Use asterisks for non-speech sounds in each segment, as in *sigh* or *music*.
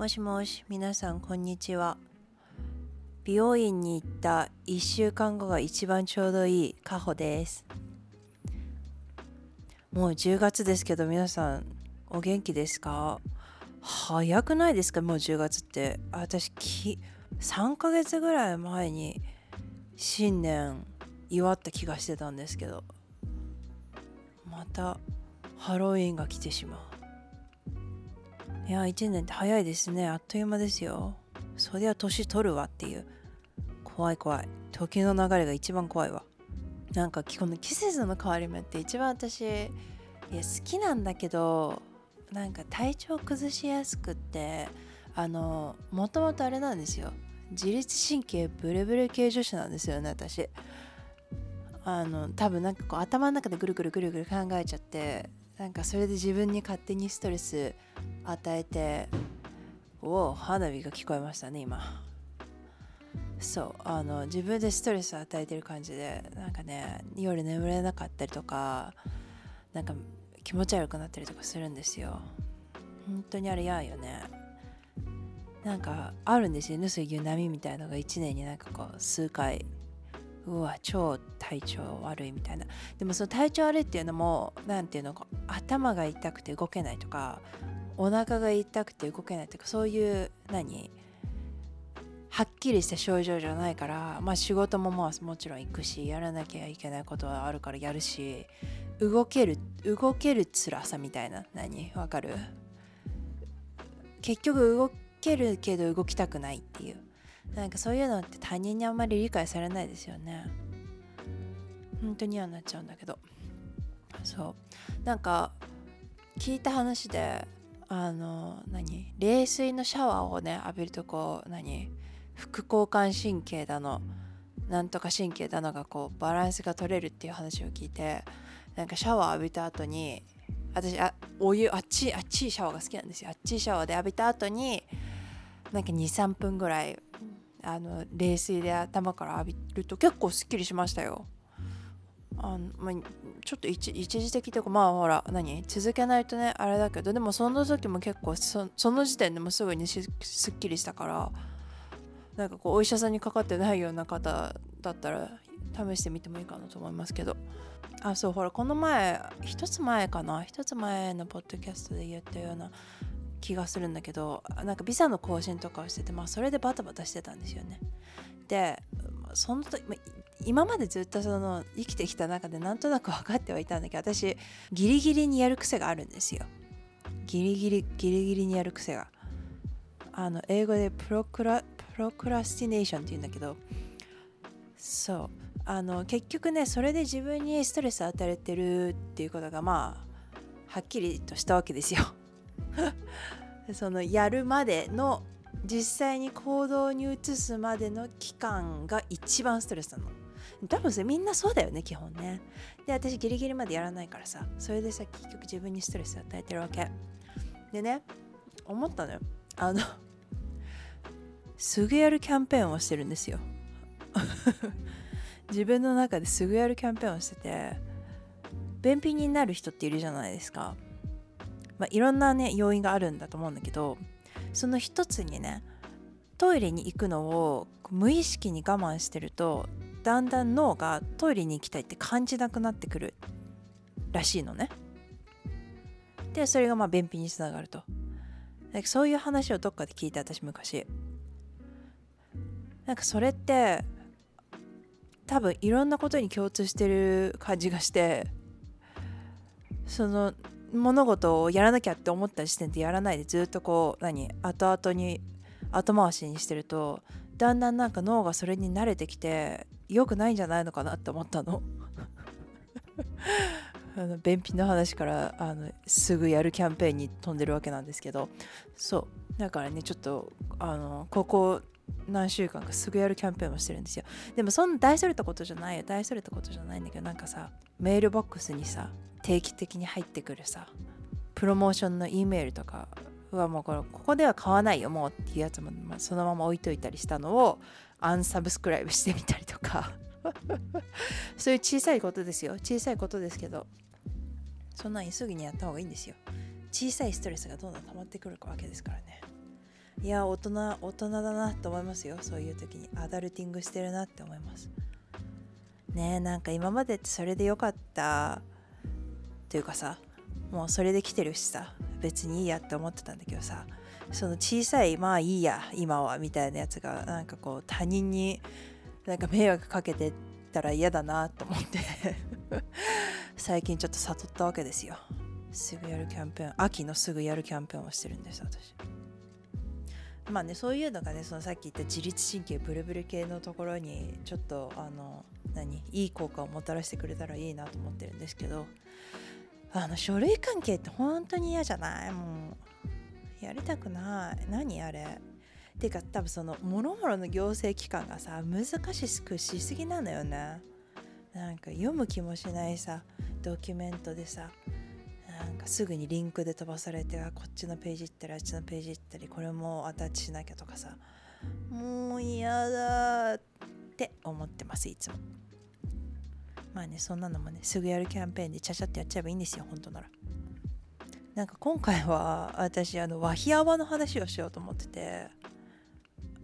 もしもし、皆さんこんにちは。美容院に行った1週間後が一番ちょうどいいカホです。もう10月ですけど皆さんお元気ですか？早くないですか？もう10月って。私き3ヶ月ぐらい前に新年祝った気がしてたんですけどまたハロウィンが来てしまう。いや1年って早いですね。あっという間ですよ。そりゃ年取るわっていう。怖い怖い。時の流れが一番怖いわ。なんかこの季節の変わり目って一番私いや好きなんだけどなんか体調崩しやすくってあのもともとあれなんですよ。自律神経ブレブレ系女子なんですよね私。あの多分なんかこう頭の中でぐるぐるぐるぐる考えちゃってなんかそれで自分に勝手にストレス与えておお花火が聞こえましたね今。そうあの自分でストレス与えてる感じでなんかね夜眠れなかったりとかなんか気持ち悪くなったりとかするんですよ。本当にあれ嫌よね。なんかあるんですよねそういう波みたいのが。1年になんかこう数回。うわ超体調悪いみたいな。でもその体調悪いっていうのも何ていうのか頭が痛くて動けないとかお腹が痛くて動けないとかそういう何？はっきりした症状じゃないからまあ仕事もまあもちろん行くしやらなきゃいけないことはあるからやるし動ける動ける辛さみたいな何？わかる？結局動けるけど動きたくないっていう。なんかそういうのって他人にあんまり理解されないですよね。本当に嫌になっちゃうんだけど。そう。なんか聞いた話であの何？冷水のシャワーをね浴びるとこう何？副交感神経だのなんとか神経だのがこうバランスが取れるっていう話を聞いてなんかシャワー浴びた後に私あお湯あっちあっちいシャワーが好きなんですよ。あっちいシャワーで浴びた後になんか23分ぐらいあの冷水で頭から浴びると結構すっきりしましたよ。あの、まあ、ちょっと一時的とかまあほら何？続けないとねあれだけどでもその時も結構そその時点でもすぐにすっきりしたからなんかこうお医者さんにかかってないような方だったら試してみてもいいかなと思いますけど。あそうほらこの前一つ前かな？一つ前のポッドキャストで言ったような気がするんだけどなんかビザの更新とかをしててまあそれでバタバタしてたんですよね。でその時今までずっとその生きてきた中でなんとなく分かってはいたんだけど私ギリギリにやる癖があるんですよ。ギリギリギリギリにやる癖が。あの英語でプロクラプロクラスティネーションって言うんだけどそう。あの結局ねそれで自分にストレス与えてるっていうことがまあはっきりとしたわけですよ。*laughs* そのやるまでの実際に行動に移すまでの期間が一番ストレスなの。多分それみんなそうだよね基本ね。で私ギリギリまでやらないからさ。それでさ結局自分にストレス与えてるわけ。でね思ったのよ。あのすぐやるキャンペーンをしてるんですよ。*laughs* 自分の中ですぐやるキャンペーンをしてて便秘になる人っているじゃないですか。まあ、いろんなね要因があるんだと思うんだけどその一つにねトイレに行くのを無意識に我慢してるとだんだん脳がトイレに行きたいって感じなくなってくるらしいのね。でそれがまあ便秘につながると。かそういう話をどっかで聞いて私昔。なんかそれって多分いろんなことに共通してる感じがしてその物事をやらなきゃって思った時点でやらないでずっとこう何？後々に後回しにしてるとだんだんなんか脳がそれに慣れてきて良くないんじゃないのかなって思ったの。*laughs* あの便秘の話からあのすぐやるキャンペーンに飛んでるわけなんですけど。そう。だからねちょっとあのここ何週間かすぐやるキャンペーンをしてるんですよ。でもそんな大それたことじゃないよ大それたことじゃないんだけどなんかさメールボックスにさ定期的に入ってくるさプロモーションの E メールとかはもうこれここでは買わないよもうっていうやつも、まあ、そのまま置いといたりしたのをアンサブスクライブしてみたりとか。*laughs* そういう小さいことですよ。小さいことですけどそんなん急ぎにやった方がいいんですよ。小さいストレスがどんどん溜まってくるわけですからね。いや大人大人だなと思いますよ。そういう時に。アダルティングしてるなって思います。ねえなんか今までってそれでよかったというかさもうそれで来てるしさ別にいいやって思ってたんだけどさその小さいまあいいや今はみたいなやつがなんかこう他人になんか迷惑かけてたら嫌だなと思って。*laughs* 最近ちょっと悟ったわけですよ。すぐやるキャンペーン。秋のすぐやるキャンペーンをしてるんです私。まあねそういうのがねそのさっき言った自律神経ブルブル系のところにちょっとあの何いい効果をもたらしてくれたらいいなと思ってるんですけどあの書類関係って本当に嫌じゃない？もうやりたくない。何あれ？てか多分そのもろもろの行政機関がさ難しくしすぎなのよね。なんか読む気もしないさドキュメントでさなんかすぐにリンクで飛ばされてあこっちのページ行ったりあっちのページ行ったりこれもアタッチしなきゃとかさもう嫌だって思ってますいつも。まあねそんなのもねすぐやるキャンペーンでちゃちゃってやっちゃえばいいんですよ本当なら。なんか今回は私あのワヒアワの話をしようと思ってて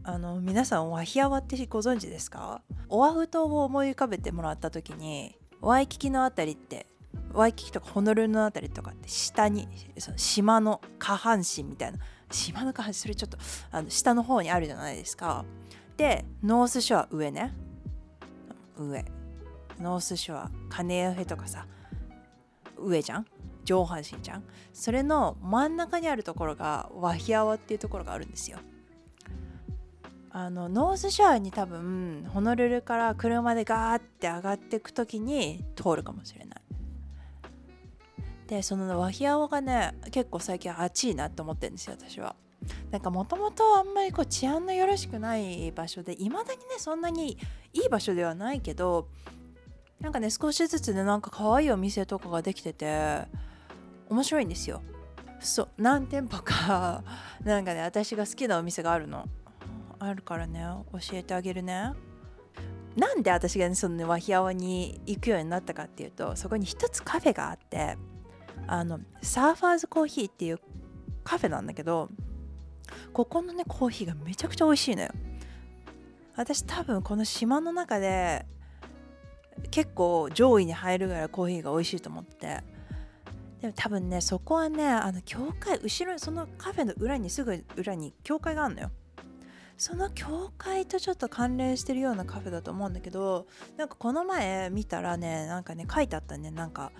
あの皆さんワヒアワってご存知ですか？オアフ島を思い浮かべてもらった時にワイキキの辺りってワイキキとかホノルルの辺りとかって下にその島の下半身みたいな。島の下半身？それちょっとあの下の方にあるじゃないですか。でノースショア上ね。上。ノースショアカネヨヘとかさ。上じゃん？上半身じゃん？それの真ん中にあるところがワヒアワっていうところがあるんですよ。あのノースショアに多分ホノルルから車でガーって上がってく時に通るかもしれない。でそのワヒアワがね結構最近暑いなって思ってるんですよ私は。なんかもともとあんまりこう治安のよろしくない場所でいまだにねそんなにいい場所ではないけどなんかね少しずつねなんか可愛いお店とかができてて面白いんですよ。そう何店舗か *laughs* なんかね私が好きなお店があるの。あるからね教えてあげるね。なんで私がねそのねワヒアワに行くようになったかっていうとそこに一つカフェがあってあのサーファーズコーヒーっていうカフェなんだけどここのねコーヒーがめちゃくちゃ美味しいのよ。私多分この島の中で結構上位に入るぐらいコーヒーが美味しいと思って。でも多分ねそこはねあの教会後ろにそのカフェの裏にすぐ裏に教会があるのよ。その教会とちょっと関連してるようなカフェだと思うんだけどなんかこの前見たらねなんかね書いてあったね。なんか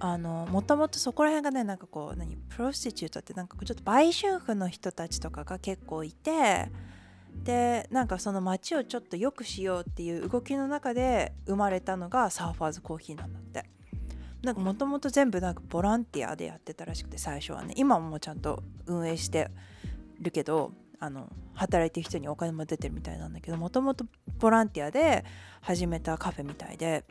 あのもともとそこら辺がねなんかこう何プロスティチュートってなんかちょっと売春婦の人たちとかが結構いてでなんかその街をちょっと良くしようっていう動きの中で生まれたのがサーファーズコーヒーなんだって。なんかもともと全部なんかボランティアでやってたらしくて最初はね今もちゃんと運営してるけどあの働いてる人にお金も出てるみたいなんだけどもともとボランティアで始めたカフェみたいで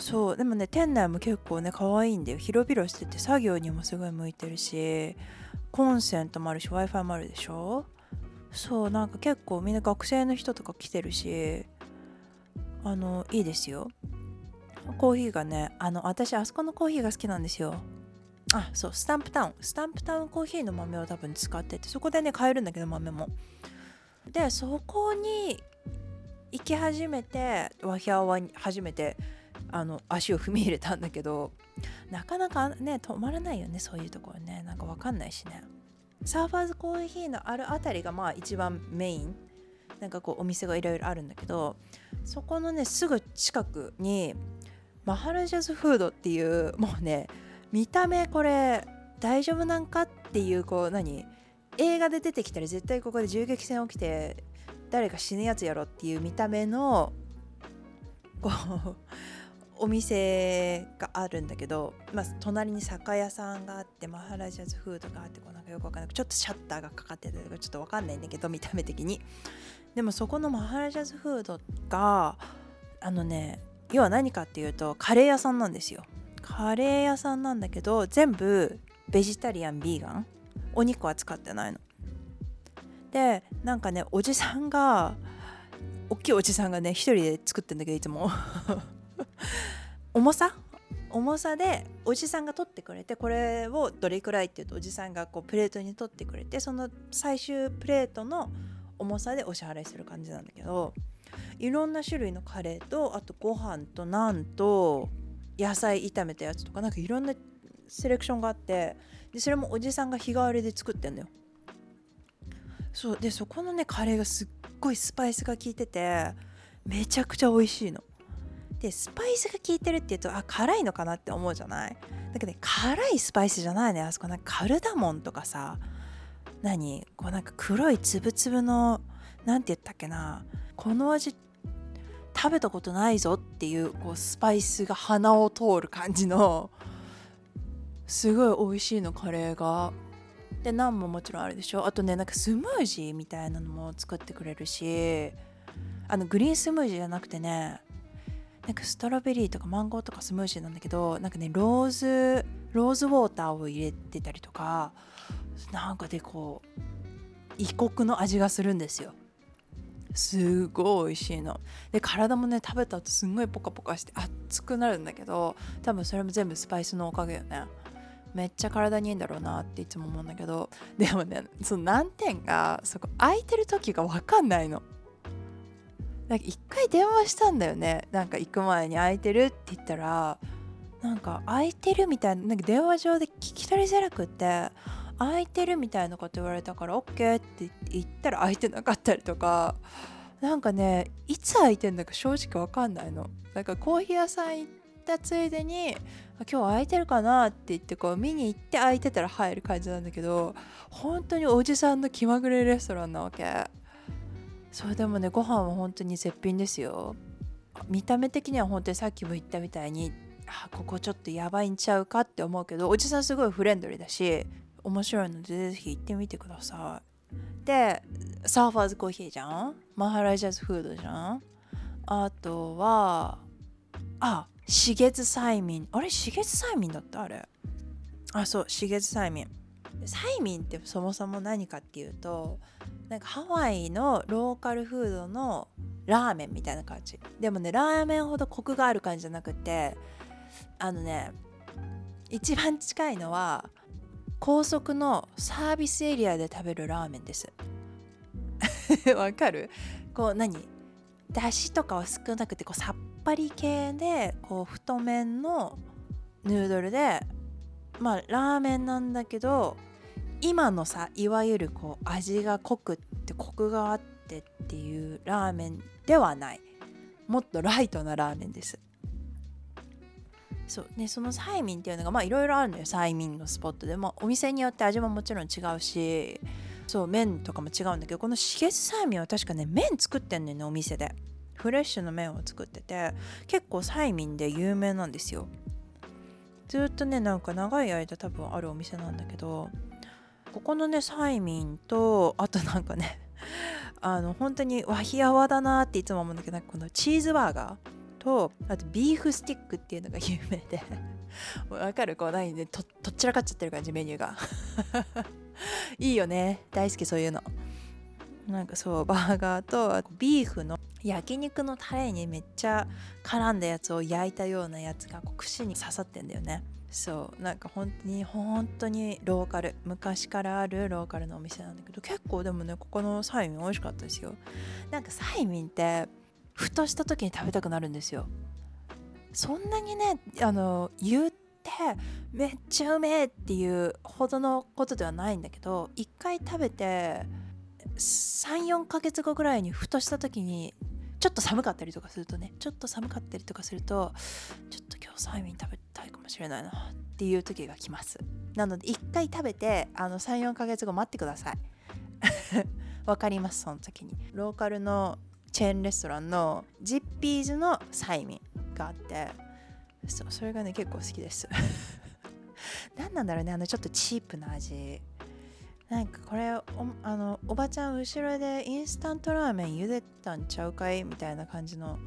そうでもね店内も結構ね可愛いんだよ。広々してて作業にもすごい向いてるしコンセントもあるし w i f i もあるでしょ？そうなんか結構みんな学生の人とか来てるしあのいいですよ。コーヒーがねあの私あそこのコーヒーが好きなんですよ。あそうスタンプタウン。スタンプタウンコーヒーの豆を多分使っててそこでね買えるんだけど豆も。でそこに行き始めてワヒアワに初めてあの足を踏み入れたんだけどなかなかね止まらないよねそういうところね。なんか分かんないしね。サーファーズコーヒーのあるあたりがまあ一番メイン。なんかこうお店がいろいろあるんだけどそこのねすぐ近くにマハラジャズフードっていうもうね見た目これ大丈夫なんかっていうこう何映画で出てきたら絶対ここで銃撃戦起きて誰か死ぬやつやろっていう見た目のこうお店があるんだけど、まあ、隣に酒屋さんがあってマハラジャズフードがあってこうなんかよくわかんないちょっとシャッターがかかっててちょっとわかんないんだけど見た目的に。でもそこのマハラジャズフードがあのね要は何かっていうとカレー屋さんなんですよ。カレー屋さんなんだけど全部ベジタリアンビーガンお肉は使ってないの。でなんかねおじさんが大きいおじさんがね一人で作ってんだけどいつも。重さ？重さでおじさんが取ってくれてこれをどれくらいって言うとおじさんがこうプレートに取ってくれてその最終プレートの重さでお支払いする感じなんだけどいろんな種類のカレーとあとご飯とナンと野菜炒めたやつとかなんかいろんなセレクションがあってでそれもおじさんが日替わりで作ってんのよ。そうでそこのねカレーがすっごいスパイスが効いててめちゃくちゃ美味しいの。でスパイスが効いてるって言うとあ辛いのかなって思うじゃない？だけどね辛いスパイスじゃないねあそこなんかカルダモンとかさ何？こうなんか黒いつぶつぶの何て言ったっけな？この味食べたことないぞっていうこうスパイスが鼻を通る感じのすごい美味しいのカレーが。でナンももちろんあるでしょ？あとねなんかスムージーみたいなのも作ってくれるしあのグリーンスムージーじゃなくてねなんかストロベリーとかマンゴーとかスムージーなんだけどなんかねローズローズウォーターを入れてたりとかなんかでこう異国の味がするんですよ。すごい美味しいの。で体もね食べた後すんごいポカポカして熱くなるんだけど多分それも全部スパイスのおかげよね。めっちゃ体にいいんだろうなっていつも思うんだけど。でもねその難点がそこ空いてる時が分かんないの。なんか一回電話したんだよね。なんか行く前に空いてるって言ったらなんか空いてるみたいななんか電話上で聞き取りづらくて空いてるみたいなこと言われたから OK って言ったら空いてなかったりとかなんかねいつ空いてんだか正直わかんないの。なんかコーヒー屋さん行ったついでに今日空いてるかなって言ってこう見に行って空いてたら入る感じなんだけど本当におじさんの気まぐれレストランなわけ。それでもねご飯は本当に絶品ですよ。見た目的には本当にさっきも言ったみたいにあここちょっとやばいんちゃうかって思うけどおじさんすごいフレンドリーだし面白いのでぜひ行ってみてください。でサーファーズコーヒーじゃん？マハラジャズフードじゃん？あとはあしげつ催眠あれしげつ催眠だった？あれ。あそうしげつ催眠催眠ってそもそも何かっていうとなんかハワイのローカルフードのラーメンみたいな感じ。でもねラーメンほどコクがある感じじゃなくてあのね一番近いのは高速のサービスエリアで食べるラーメンです。*laughs* わかる？こう何？だしとかは少なくてこうさっぱり系でこう太麺のヌードルでまあラーメンなんだけど今のさいわゆるこう味が濃くってコクがあってっていうラーメンではない。もっとライトなラーメンです。そう。ねそのサイミンっていうのがまあいろいろあるのよ。サイミンのスポットで。もお店によって味ももちろん違うしそう麺とかも違うんだけどこのしげつサイミンは確かね麺作ってんのよねお店で。フレッシュの麺を作ってて。結構サイミンで有名なんですよ。ずっとねなんか長い間多分あるお店なんだけどここのねサイミンとあとなんかね *laughs* あの本当にわひやわだなっていつも思うんだけどこのチーズバーガーとあとビーフスティックっていうのが有名で *laughs* わかる？こう何ねととっちらかっちゃってる感じメニューが。*laughs* いいよね。大好きそういうの。なんかそうバーガーとビーフの焼肉のタレにめっちゃ絡んだやつを焼いたようなやつが串に刺さってんだよね。そうなんか本当に本当にローカル。昔からあるローカルのお店なんだけど結構でもねここのサイミン美味しかったですよ。なんかサイミンってふとした時に食べたくなるんですよ。そんなにねあの言ってめっちゃうめえっていうほどのことではないんだけど一回食べて34ヶ月後ぐらいにふとした時にちょっと寒かったりとかするとねちょっと寒かったりとかするとちょっと今日サイミン食べたいかもしれないなっていう時が来ます。なので一回食べてあの34ヶ月後待ってください。*laughs* わかりますその時に。ローカルのチェーンレストランのジッピーズのサイミンがあってそそれがね結構好きです。*laughs* 何なんだろうねあのちょっとチープな味。なんかこれおあのおばちゃん後ろでインスタントラーメン茹でたんちゃうかいみたいな感じの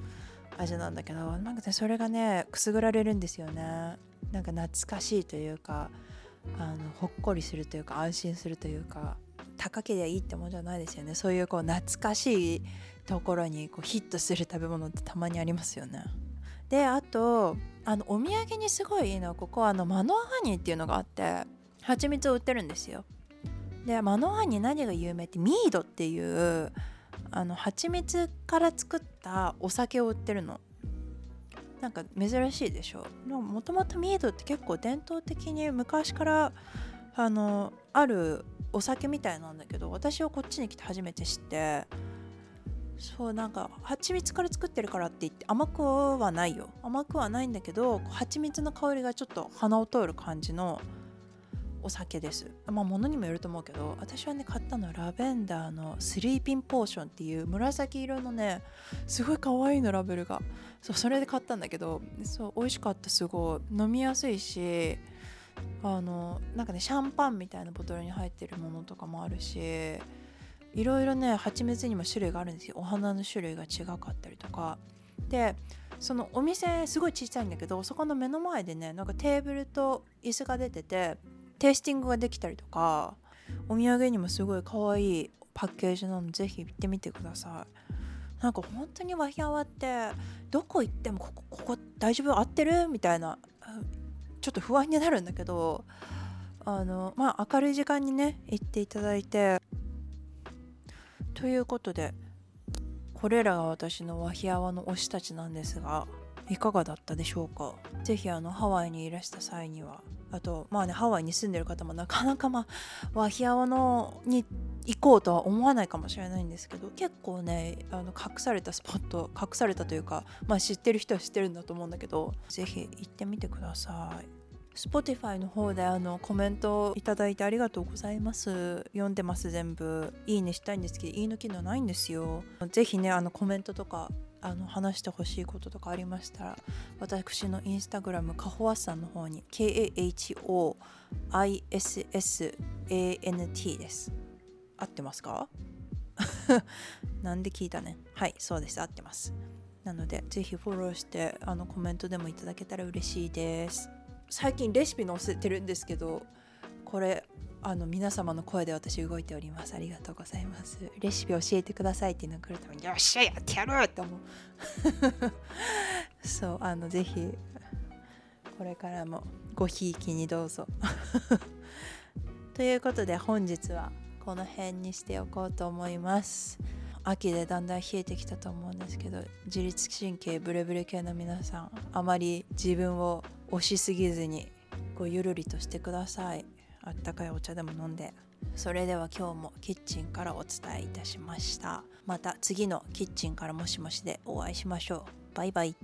味なんだけどなんかそれがねくすぐられるんですよね。なんか懐かしいというかあのほっこりするというか安心するというか高けりゃいいってもんじゃないですよね。そういうこう懐かしいところにこうヒットする食べ物ってたまにありますよね。であとあのお土産にすごいいいのはここあのマノアハニーっていうのがあって蜂蜜を売ってるんですよ。でマノアハニー何が有名ってミードっていうあの蜂蜜から作ったお酒を売ってるの。なんか珍しいでしょ。もともとミードって結構伝統的に昔からあのあるお酒みたいなんだけど私はこっちに来て初めて知って。そうなんか蜂蜜から作ってるからって言って甘くはないよ。甘くはないんだけど蜂蜜の香りがちょっと鼻を通る感じのお酒です。まあ物にもよると思うけど私はね買ったのはラベンダーのスリーピンポーションっていう紫色のねすごい可愛いのラベルが。そうそれで買ったんだけどそう美味しかったすごい。飲みやすいしあのなんかねシャンパンみたいなボトルに入ってるものとかもあるしいろいろね蜂蜜にも種類があるんですよ。お花の種類が違かったりとか。でそのお店すごい小さいんだけどそこの目の前でねなんかテーブルと椅子が出ててテイスティングができたりとかお土産にもすごい可愛いパッケージなのでぜひ行ってみてください。なんか本当にワヒアワってどこ行ってもここここ大丈夫合ってるみたいなちょっと不安になるんだけどあのまあ明るい時間にね行っていただいて。ということでこれらが私のワヒアワの推したちなんですがいかがだったでしょうか？是非あのハワイにいらした際には。あとまあねハワイに住んでる方もなかなかまあワヒアワのに行こうとは思わないかもしれないんですけど結構ねあの隠されたスポット隠されたというかまあ知ってる人は知ってるんだと思うんだけど是非行ってみてください。Spotify の方であのコメントいただいてありがとうございます。読んでます全部。いいねしたいんですけどいいの機能ないんですよ。ぜひねあのコメントとかあの話してほしいこととかありましたら私のインスタグラムカホワッサンの方に KAHOISSANT です。合ってますか？*laughs* なんで聞いたね。はいそうです。合ってます。なのでぜひフォローしてあのコメントでもいただけたら嬉しいです。最近レシピ載せてるんですけどこれあの皆様の声で私動いております。ありがとうございます。レシピ教えてくださいっていうのが来るためによっしゃやってやるって思う。*laughs* そうあのぜひこれからもごひいきにどうぞ。*laughs* ということで本日はこの辺にしておこうと思います。秋でだんだん冷えてきたと思うんですけど自律神経ブレブレ系の皆さんあまり自分を押しすぎずにこうゆるりとしてください。あったかいお茶でも飲んで。それでは今日もキッチンからお伝えいたしました。また次のキッチンからもしもしでお会いしましょう。バイバイ。